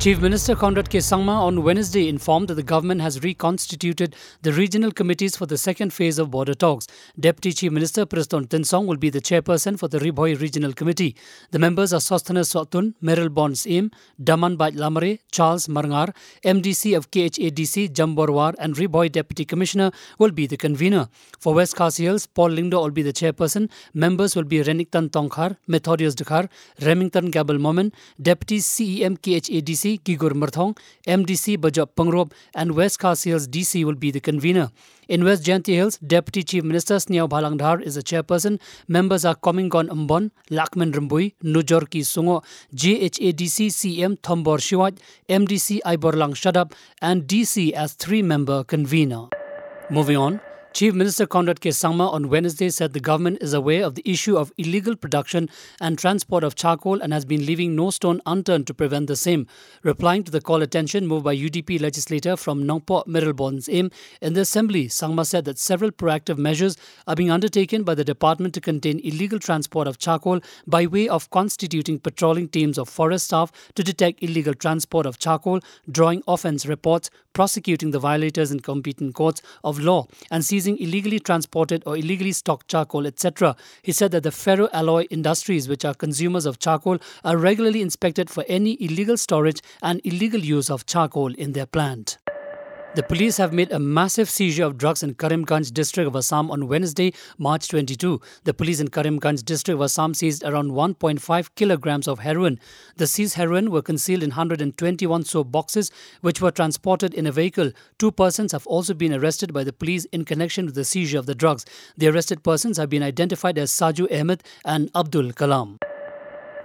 Chief Minister Conrad K. Sangma on Wednesday informed that the government has reconstituted the regional committees for the second phase of border talks. Deputy Chief Minister Prestone Tynsong will be the chairperson for the Ri-Bhoi Regional Committee. The members are Sosthenes Sohtun, Meryl Bonds Im, Damanbait Lamare, Charles Marngar, MDC of KHADC, Jamborwar, and Ri-Bhoi Deputy Commissioner will be the convener. For West Khasi Hills, Paul Lyngdoh will be the chairperson. Members will be Renikton Tongkhar, Methodius Dkhar, Remington Gabil Momin, Deputy CEM KHADC, Gigur Myrthong, MDC Bajab Pangrob, and West Khasi Hills DC will be the convener. In West Jaintia Hills, Deputy Chief Minister Sniawbhalang Dhar is the chairperson. Members are Comingone Ymbon, Lakmen Rymbui, Nujorki Sungoh, JHADC CM Thombor Shiwat, MDC Iborlang Shadab, and DC as three member convener. Moving on. Chief Minister Conrad K. Sangma on Wednesday said the government is aware of the issue of illegal production and transport of charcoal and has been leaving no stone unturned to prevent the same. Replying to the call attention moved by UDP legislator from Nongpoh Mayralborn Syiem in the assembly, Sangma said that several proactive measures are being undertaken by the department to contain illegal transport of charcoal by way of constituting patrolling teams of forest staff to detect illegal transport of charcoal, drawing offence reports, prosecuting the violators in competent courts of law, and seizing seizing illegally transported or illegally stocked charcoal, etc. He said that the ferroalloy industries, which are consumers of charcoal, are regularly inspected for any illegal storage and illegal use of charcoal in their plant. The police have made a massive seizure of drugs in Karimganj district of Assam on Wednesday, March 22. The police in Karimganj district of Assam seized around 1.5 kilograms of heroin. The seized heroin were concealed in 121 soap boxes, which were transported in a vehicle. Two persons have also been arrested by the police in connection with the seizure of the drugs. The arrested persons have been identified as Saju Ahmed and Abdul Kalam.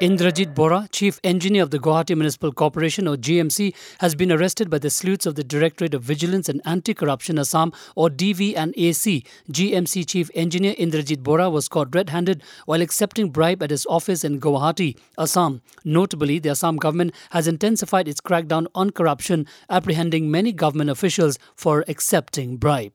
Indrajit Bora, Chief Engineer of the Guwahati Municipal Corporation or GMC, has been arrested by the sleuths of the Directorate of Vigilance and Anti-Corruption Assam or DV and AC. GMC Chief Engineer Indrajit Bora was caught red-handed while accepting bribe at his office in Guwahati, Assam. Notably, the Assam government has intensified its crackdown on corruption, apprehending many government officials for accepting bribe.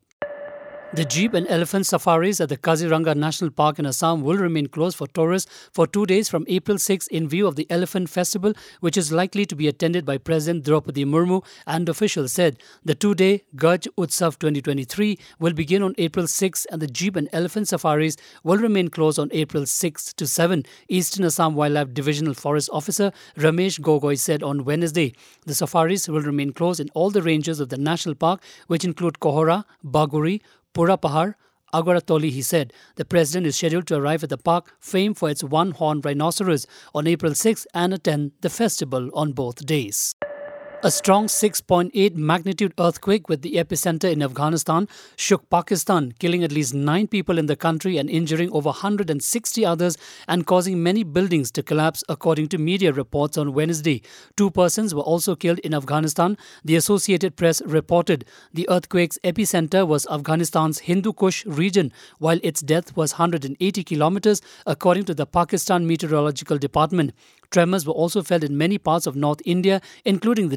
The jeep and elephant safaris at the Kaziranga National Park in Assam will remain closed for tourists for two days from April 6 in view of the Elephant Festival, which is likely to be attended by President Draupadi Murmu and officials said. The two-day Gaj Utsav 2023 will begin on April 6 and the jeep and elephant safaris will remain closed on April 6 to 7. Eastern Assam Wildlife Divisional Forest Officer Ramesh Gogoi said on Wednesday. The safaris will remain closed in all the ranges of the national park, which include Kohora, Baguri, Pura Pahar, Agoratoli, he said. The president is scheduled to arrive at the park, famed for its one horned rhinoceros, on April 6 and attend the festival on both days. A strong 6.8 magnitude earthquake with the epicenter in Afghanistan shook Pakistan, killing at least nine people in the country and injuring over 160 others and causing many buildings to collapse, according to media reports on Wednesday. Two persons were also killed in Afghanistan, the Associated Press reported. The earthquake's epicenter was Afghanistan's Hindu Kush region, while its depth was 180 kilometers, according to the Pakistan Meteorological Department. Tremors were also felt in many parts of North India, including the